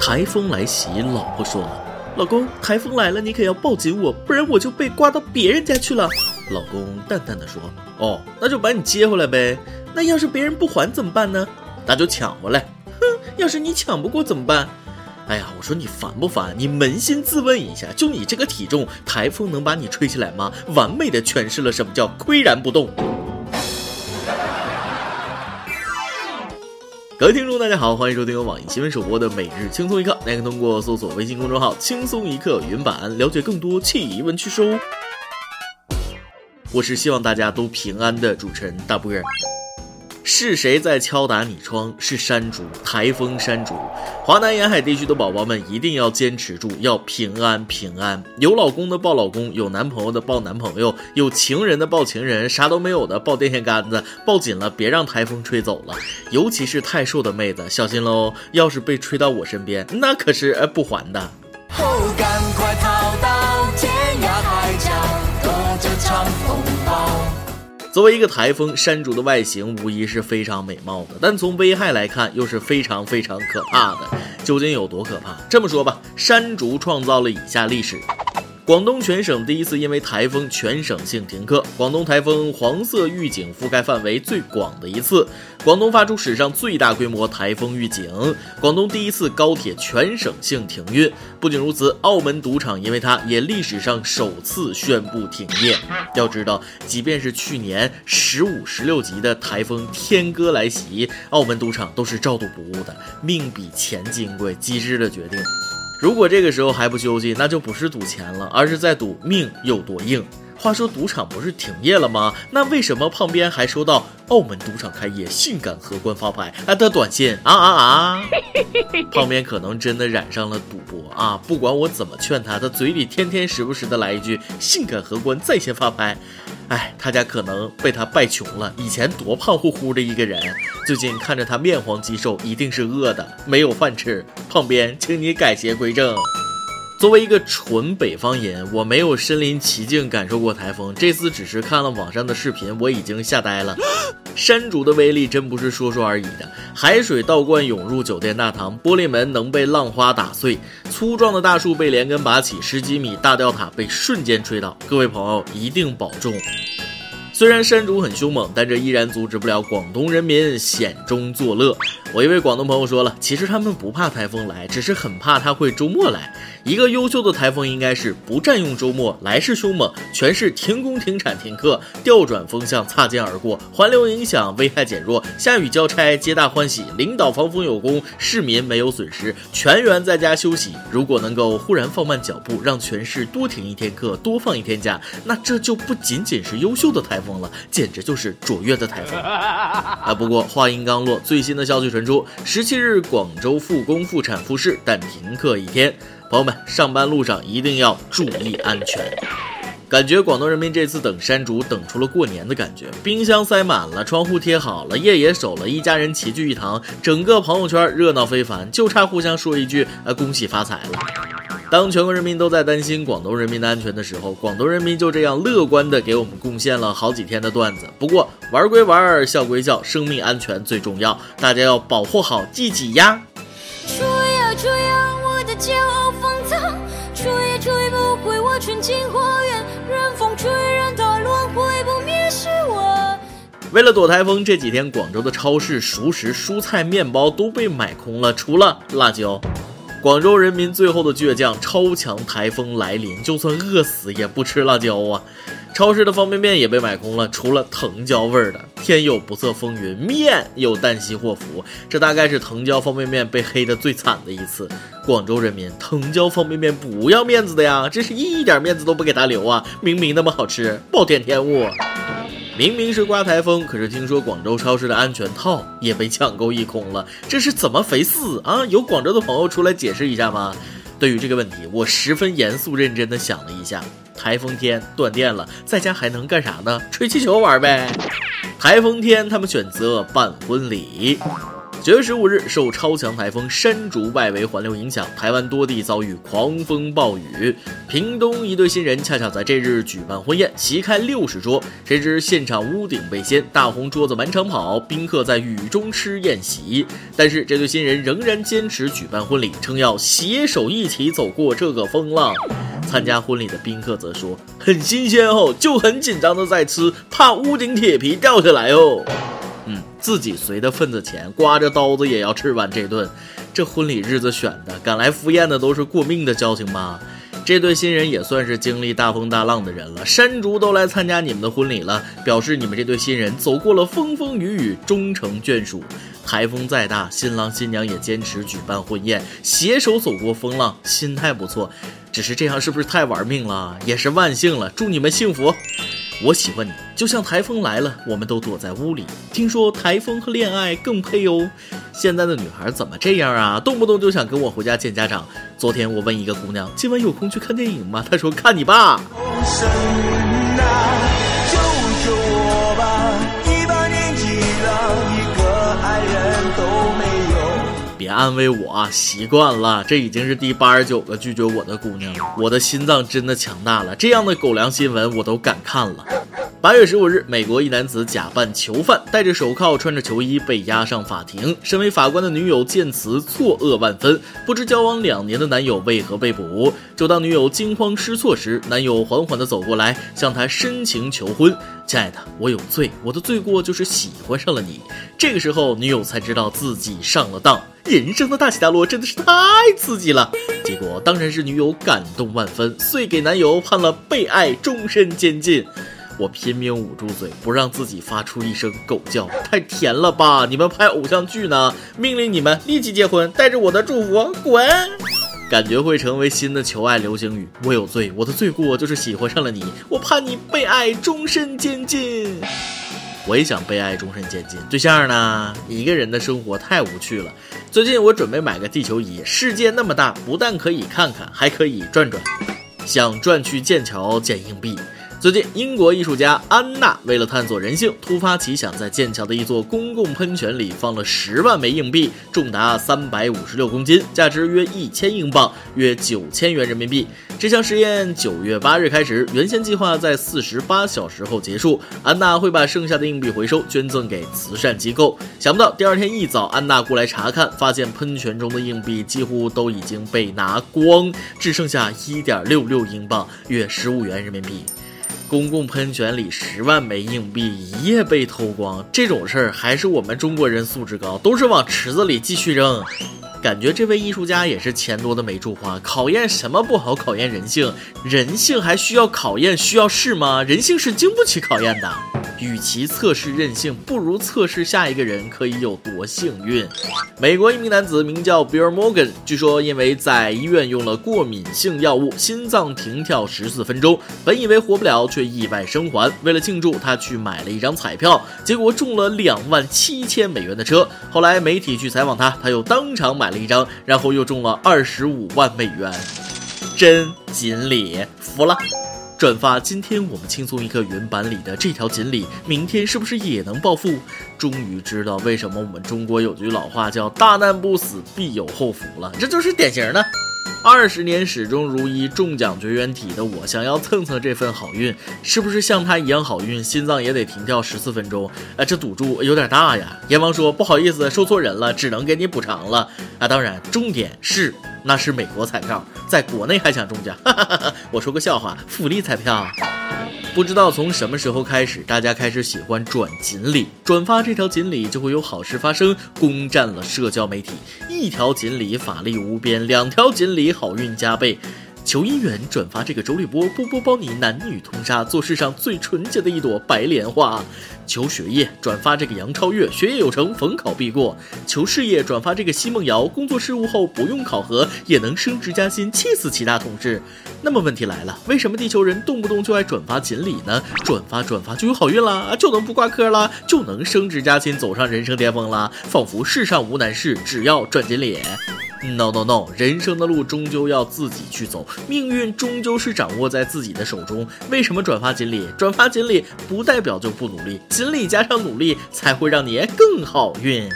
台风来袭，老婆说：“老公，台风来了，你可要抱紧我，不然我就被刮到别人家去了。”老公淡淡的说：“哦，那就把你接回来呗。那要是别人不还怎么办呢？那就抢回来。哼，要是你抢不过怎么办？哎呀，我说你烦不烦？你扪心自问一下，就你这个体重，台风能把你吹起来吗？完美的诠释了什么叫岿然不动。”各位听众，大家好，欢迎收听由网易新闻首播的《每日轻松一刻》，您可通过搜索微信公众号“轻松一刻”云版了解更多气温趋势哦。我是希望大家都平安的主持人大波儿。是谁在敲打你窗？是山竹，台风山竹。华南沿海地区的宝宝们一定要坚持住，要平安平安。有老公的抱老公，有男朋友的抱男朋友，有情人的抱情人，啥都没有的抱电线杆子，抱紧了，别让台风吹走了。尤其是太瘦的妹子，小心喽！要是被吹到我身边，那可是不还的。赶快逃到天涯海角，躲着长风。作为一个台风，山竹的外形无疑是非常美貌的，但从危害来看，又是非常非常可怕的。究竟有多可怕？这么说吧，山竹创造了以下历史。广东全省第一次因为台风全省性停课，广东台风黄色预警覆盖范围最广的一次，广东发出史上最大规模台风预警，广东第一次高铁全省性停运。不仅如此，澳门赌场因为它也历史上首次宣布停业。要知道，即便是去年十五、十六级的台风天鸽来袭，澳门赌场都是照赌不误的，命比钱金贵，机智的决定。如果这个时候还不休息，那就不是赌钱了，而是在赌命有多硬。话说赌场不是停业了吗？那为什么旁边还收到澳门赌场开业、性感荷官发牌啊的短信啊啊啊？旁边可能真的染上了赌博啊！不管我怎么劝他，他嘴里天天时不时的来一句“性感荷官在线发牌”。哎，他家可能被他败穷了。以前多胖乎乎的一个人，最近看着他面黄肌瘦，一定是饿的，没有饭吃。旁边，请你改邪归正。作为一个纯北方人，我没有身临其境感受过台风，这次只是看了网上的视频，我已经吓呆了。山竹的威力真不是说说而已的，海水倒灌涌入酒店大堂，玻璃门能被浪花打碎，粗壮的大树被连根拔起，十几米大吊塔被瞬间吹倒。各位朋友一定保重。虽然山竹很凶猛，但这依然阻止不了广东人民险中作乐。我一位广东朋友说了，其实他们不怕台风来，只是很怕它会周末来。一个优秀的台风应该是不占用周末，来势凶猛，全市停工停产停课，调转风向，擦肩而过，环流影响，危害减弱，下雨交差，皆大欢喜，领导防风有功，市民没有损失，全员在家休息。如果能够忽然放慢脚步，让全市多停一天课，多放一天假，那这就不仅仅是优秀的台风。了，简直就是卓越的台风啊！不过话音刚落，最新的消息是传出，十七日广州复工复产复市，但停课一天。朋友们，上班路上一定要注意安全。感觉广东人民这次等山竹等出了过年的感觉，冰箱塞满了，窗户贴好了，夜也守了，一家人齐聚一堂，整个朋友圈热闹非凡，就差互相说一句“呃，恭喜发财了”。当全国人民都在担心广东人民的安全的时候，广东人民就这样乐观的给我们贡献了好几天的段子。不过玩归玩，笑归笑，生命安全最重要，大家要保护好自己呀！吹呀吹呀，我的骄傲放纵，吹也吹不回我纯净花园，任风吹，任它乱回，不灭是我。为了躲台风，这几天广州的超市熟食、蔬菜、面包都被买空了，除了辣椒。广州人民最后的倔强，超强台风来临，就算饿死也不吃辣椒啊！超市的方便面也被买空了，除了藤椒味儿的。天有不测风云，面有旦夕祸福，这大概是藤椒方便面被黑的最惨的一次。广州人民，藤椒方便面不要面子的呀，真是一点面子都不给他留啊！明明那么好吃，暴殄天物。明明是刮台风，可是听说广州超市的安全套也被抢购一空了，这是怎么回事啊？有广州的朋友出来解释一下吗？对于这个问题，我十分严肃认真地想了一下，台风天断电了，在家还能干啥呢？吹气球玩呗。台风天，他们选择办婚礼。九月十五日，受超强台风山竹外围环流影响，台湾多地遭遇狂风暴雨。屏东一对新人恰巧在这日举办婚宴，席开六十桌，谁知现场屋顶被掀，大红桌子满场跑，宾客在雨中吃宴席。但是这对新人仍然坚持举办婚礼，称要携手一起走过这个风浪。参加婚礼的宾客则说：“很新鲜哦，就很紧张的在吃，怕屋顶铁皮掉下来哦。”自己随的份子钱，刮着刀子也要吃完这顿。这婚礼日子选的，赶来赴宴的都是过命的交情吧？这对新人也算是经历大风大浪的人了，山竹都来参加你们的婚礼了，表示你们这对新人走过了风风雨雨，终成眷属。台风再大，新郎新娘也坚持举办婚宴，携手走过风浪，心态不错。只是这样是不是太玩命了？也是万幸了，祝你们幸福。我喜欢你，就像台风来了，我们都躲在屋里。听说台风和恋爱更配哦。现在的女孩怎么这样啊？动不动就想跟我回家见家长。昨天我问一个姑娘，今晚有空去看电影吗？她说看你爸。安慰我，习惯了。这已经是第八十九个拒绝我的姑娘了，我的心脏真的强大了。这样的狗粮新闻我都敢看了。八月十五日，美国一男子假扮囚犯，戴着手铐，穿着囚衣被押上法庭。身为法官的女友见此错愕万分，不知交往两年的男友为何被捕。就当女友惊慌失措时，男友缓缓地走过来，向她深情求婚：“亲爱的，我有罪，我的罪过就是喜欢上了你。”这个时候，女友才知道自己上了当。人生的大起大落真的是太刺激了。结果当然是女友感动万分，遂给男友判了被爱终身监禁。我拼命捂住嘴，不让自己发出一声狗叫，太甜了吧！你们拍偶像剧呢？命令你们立即结婚，带着我的祝福滚！感觉会成为新的求爱流行语。我有罪，我的罪过就是喜欢上了你，我判你被爱终身监禁。我也想被爱终身监禁。对象呢？一个人的生活太无趣了。最近我准备买个地球仪，世界那么大，不但可以看看，还可以转转，想转去剑桥捡硬币。最近，英国艺术家安娜为了探索人性，突发奇想，在剑桥的一座公共喷泉里放了十万枚硬币，重达三百五十六公斤，价值约一千英镑，约九千元人民币。这项实验九月八日开始，原先计划在四十八小时后结束。安娜会把剩下的硬币回收，捐赠给慈善机构。想不到第二天一早，安娜过来查看，发现喷泉中的硬币几乎都已经被拿光，只剩下一点六六英镑，约十五元人民币。公共喷泉里十万枚硬币一夜被偷光，这种事儿还是我们中国人素质高，都是往池子里继续扔。感觉这位艺术家也是钱多的没处花，考验什么不好？考验人性，人性还需要考验？需要试吗？人性是经不起考验的。与其测试任性，不如测试下一个人可以有多幸运。美国一名男子名叫 Bill Morgan，据说因为在医院用了过敏性药物，心脏停跳十四分钟，本以为活不了，却意外生还。为了庆祝，他去买了一张彩票，结果中了两万七千美元的车。后来媒体去采访他，他又当场买了一张，然后又中了二十五万美元，真锦鲤，服了。转发今天我们轻松一刻原版里的这条锦鲤，明天是不是也能暴富？终于知道为什么我们中国有句老话叫“大难不死，必有后福”了，这就是典型的。二十年始终如一、中奖绝缘体的我，想要蹭蹭这份好运，是不是像他一样好运，心脏也得停跳十四分钟？哎，这赌注有点大呀！阎王说不好意思，收错人了，只能给你补偿了。啊，当然，重点是那是美国彩票，在国内还想中奖？哈哈哈哈我说个笑话，福利彩票。不知道从什么时候开始，大家开始喜欢转锦鲤，转发这条锦鲤就会有好事发生，攻占了社交媒体。一条锦鲤法力无边，两条锦鲤好运加倍。求姻缘，转发这个周立波，波波包你男女通杀，做世上最纯洁的一朵白莲花。求学业，转发这个杨超越，学业有成，逢考必过。求事业，转发这个奚梦瑶，工作事务后不用考核也能升职加薪，气死其他同事。那么问题来了，为什么地球人动不动就爱转发锦鲤呢？转发转发就有好运啦，就能不挂科啦，就能升职加薪，走上人生巅峰啦，仿佛世上无难事，只要转锦鲤。No no no，人生的路终究要自己去走，命运终究是掌握在自己的手中。为什么转发锦鲤？转发锦鲤不代表就不努力，锦鲤加上努力才会让你更好运。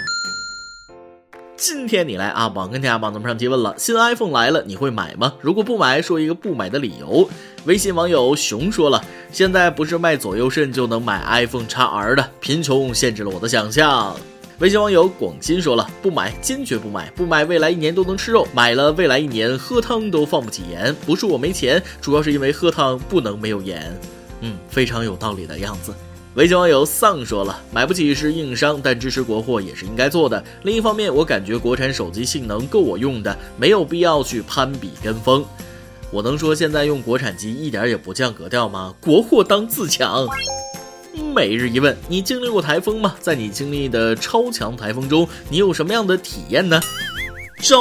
今天你来啊，网跟天下榜咱们上提问了，新 iPhone 来了，你会买吗？如果不买，说一个不买的理由。微信网友熊说了，现在不是卖左右肾就能买 iPhone x R 的，贫穷限制了我的想象。微信网友广心说了，不买，坚决不买，不买，未来一年都能吃肉，买了未来一年喝汤都放不起盐。不是我没钱，主要是因为喝汤不能没有盐。嗯，非常有道理的样子。微信网友丧说了，买不起是硬伤，但支持国货也是应该做的。另一方面，我感觉国产手机性能够我用的，没有必要去攀比跟风。我能说现在用国产机一点也不降格调吗？国货当自强。每日一问：你经历过台风吗？在你经历的超强台风中，你有什么样的体验呢？招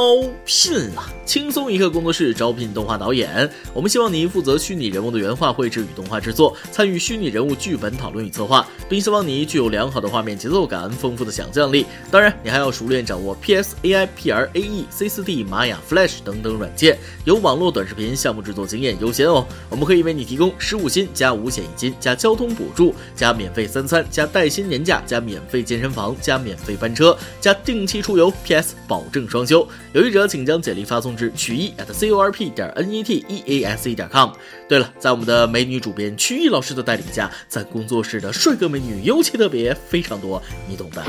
聘啊！轻松一刻工作室招聘动画导演，我们希望你负责虚拟人物的原画绘制与动画制作，参与虚拟人物剧本讨论与策划，并希望你具有良好的画面节奏感、丰富的想象力。当然，你还要熟练掌握 PS、AI、PR、AE、C4D、玛雅、Flash 等等软件，有网络短视频项目制作经验优先哦。我们可以为你提供十五薪加五险一金加交通补助加免费三餐加带薪年假加免费健身房加免费班车加定期出游，PS 保证双休。有意者请将简历发送至。曲艺 at c o r p 点 n e t e a s e 点 com。对了，在我们的美女主编曲艺老师的带领下，在工作室的帅哥美女尤其特别，非常多，你懂的。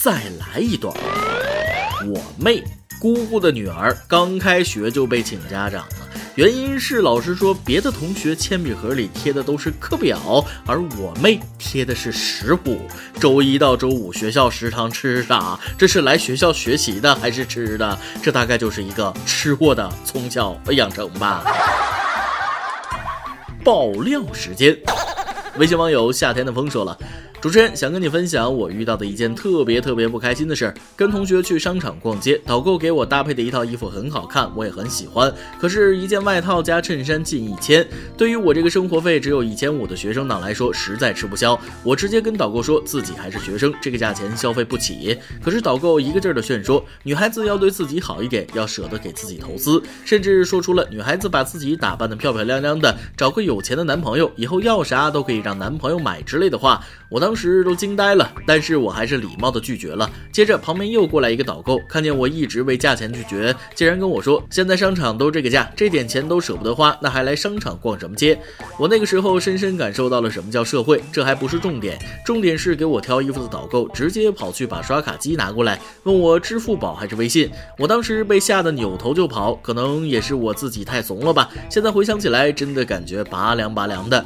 再来一段，我妹姑姑的女儿刚开学就被请家长。原因是老师说，别的同学铅笔盒里贴的都是课表，而我妹贴的是食谱。周一到周五学校食堂吃啥？这是来学校学习的还是吃的？这大概就是一个吃货的从小养成吧。爆料时间，微信网友夏天的风说了。主持人想跟你分享我遇到的一件特别特别不开心的事儿。跟同学去商场逛街，导购给我搭配的一套衣服很好看，我也很喜欢。可是，一件外套加衬衫近一千，对于我这个生活费只有一千五的学生党来说，实在吃不消。我直接跟导购说自己还是学生，这个价钱消费不起。可是导购一个劲儿的劝说，女孩子要对自己好一点，要舍得给自己投资，甚至说出了女孩子把自己打扮的漂漂亮亮的，找个有钱的男朋友，以后要啥都可以让男朋友买之类的话。我当当时都惊呆了，但是我还是礼貌的拒绝了。接着旁边又过来一个导购，看见我一直为价钱拒绝，竟然跟我说：“现在商场都这个价，这点钱都舍不得花，那还来商场逛什么街？”我那个时候深深感受到了什么叫社会。这还不是重点，重点是给我挑衣服的导购直接跑去把刷卡机拿过来，问我支付宝还是微信。我当时被吓得扭头就跑，可能也是我自己太怂了吧。现在回想起来，真的感觉拔凉拔凉的。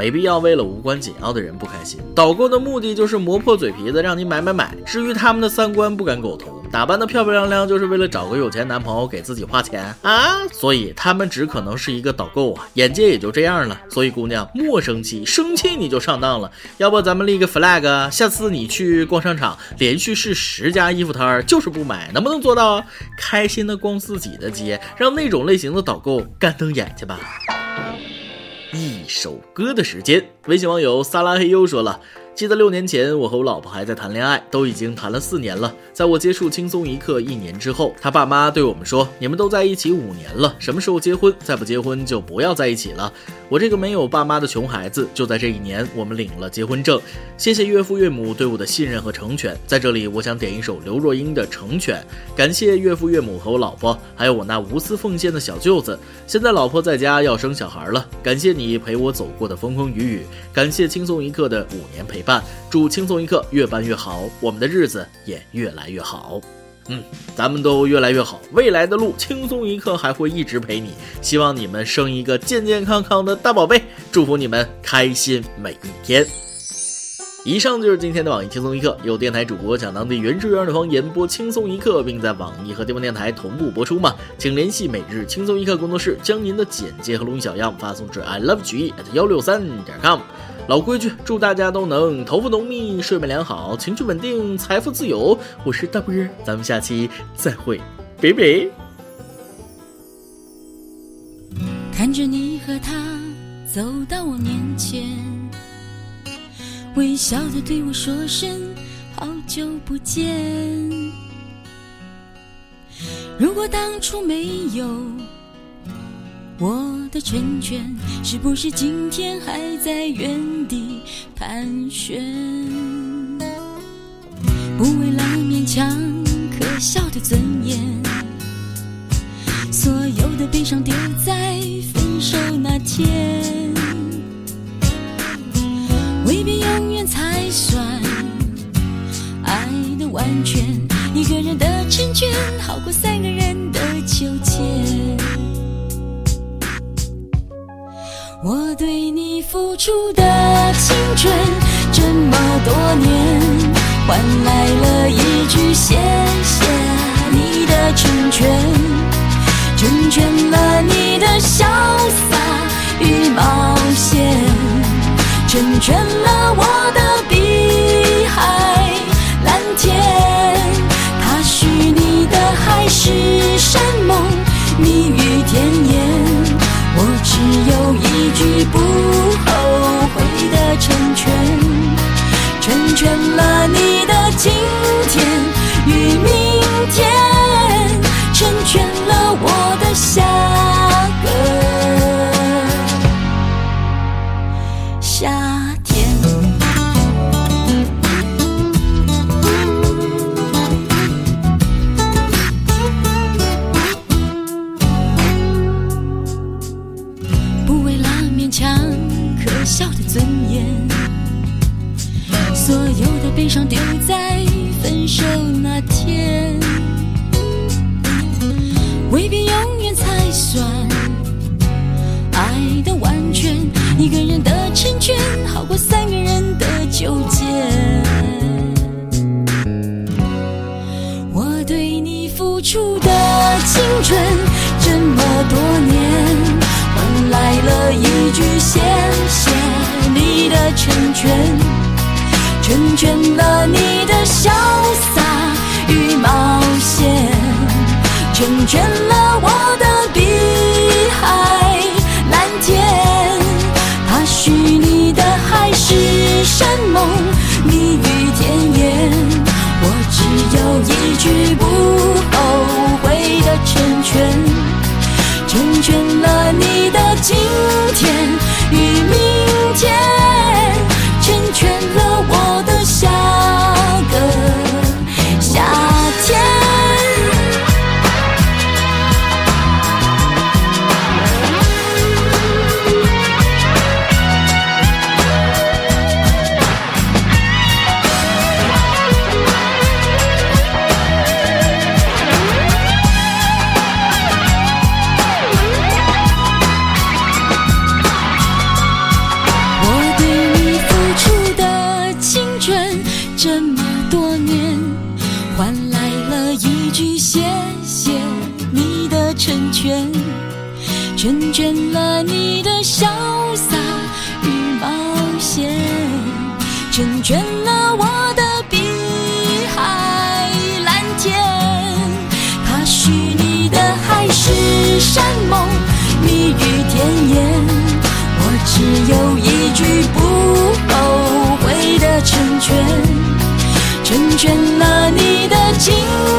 没必要为了无关紧要的人不开心。导购的目的就是磨破嘴皮子，让你买买买。至于他们的三观不敢苟同，打扮的漂漂亮亮就是为了找个有钱男朋友给自己花钱啊！所以他们只可能是一个导购啊，眼界也就这样了。所以姑娘莫生气，生气你就上当了。要不咱们立个 flag，下次你去逛商场，连续试十家衣服摊儿，就是不买，能不能做到？开心的逛自己的街，让那种类型的导购干瞪眼去吧。一首歌的时间，微信网友萨拉黑优说了。记得六年前，我和我老婆还在谈恋爱，都已经谈了四年了。在我接触轻松一刻一年之后，他爸妈对我们说：“你们都在一起五年了，什么时候结婚？再不结婚就不要在一起了。”我这个没有爸妈的穷孩子，就在这一年，我们领了结婚证。谢谢岳父岳母对我的信任和成全。在这里，我想点一首刘若英的《成全》，感谢岳父岳母和我老婆，还有我那无私奉献的小舅子。现在老婆在家要生小孩了，感谢你陪我走过的风风雨雨，感谢轻松一刻的五年陪伴。祝轻松一刻越办越好，我们的日子也越来越好。嗯，咱们都越来越好，未来的路轻松一刻还会一直陪你。希望你们生一个健健康康的大宝贝，祝福你们开心每一天。以上就是今天的网易轻松一刻，有电台主播讲当地原汁原味的方言播轻松一刻，并在网易和地方电台同步播出吗？请联系每日轻松一刻工作室，将您的简介和录音小样发送至 i love 曲艺 at 幺六三点 com。老规矩，祝大家都能头发浓密、睡眠良好、情绪稳定、财富自由。我是大波儿，咱们下期再会，拜拜。看着你和他走到我面前，微笑的对我说声好久不见如果当初没有我的成全是不是今天还在原地盘旋？不为了勉强可笑的尊严所有的悲伤丢在分手那天。付出的青春这么多年换来了一句谢全成全了你的潇洒与冒险，成全了我的碧海蓝天。他许你的海誓山盟、蜜语甜言，我只有一句不后悔的成全，成全了你的情。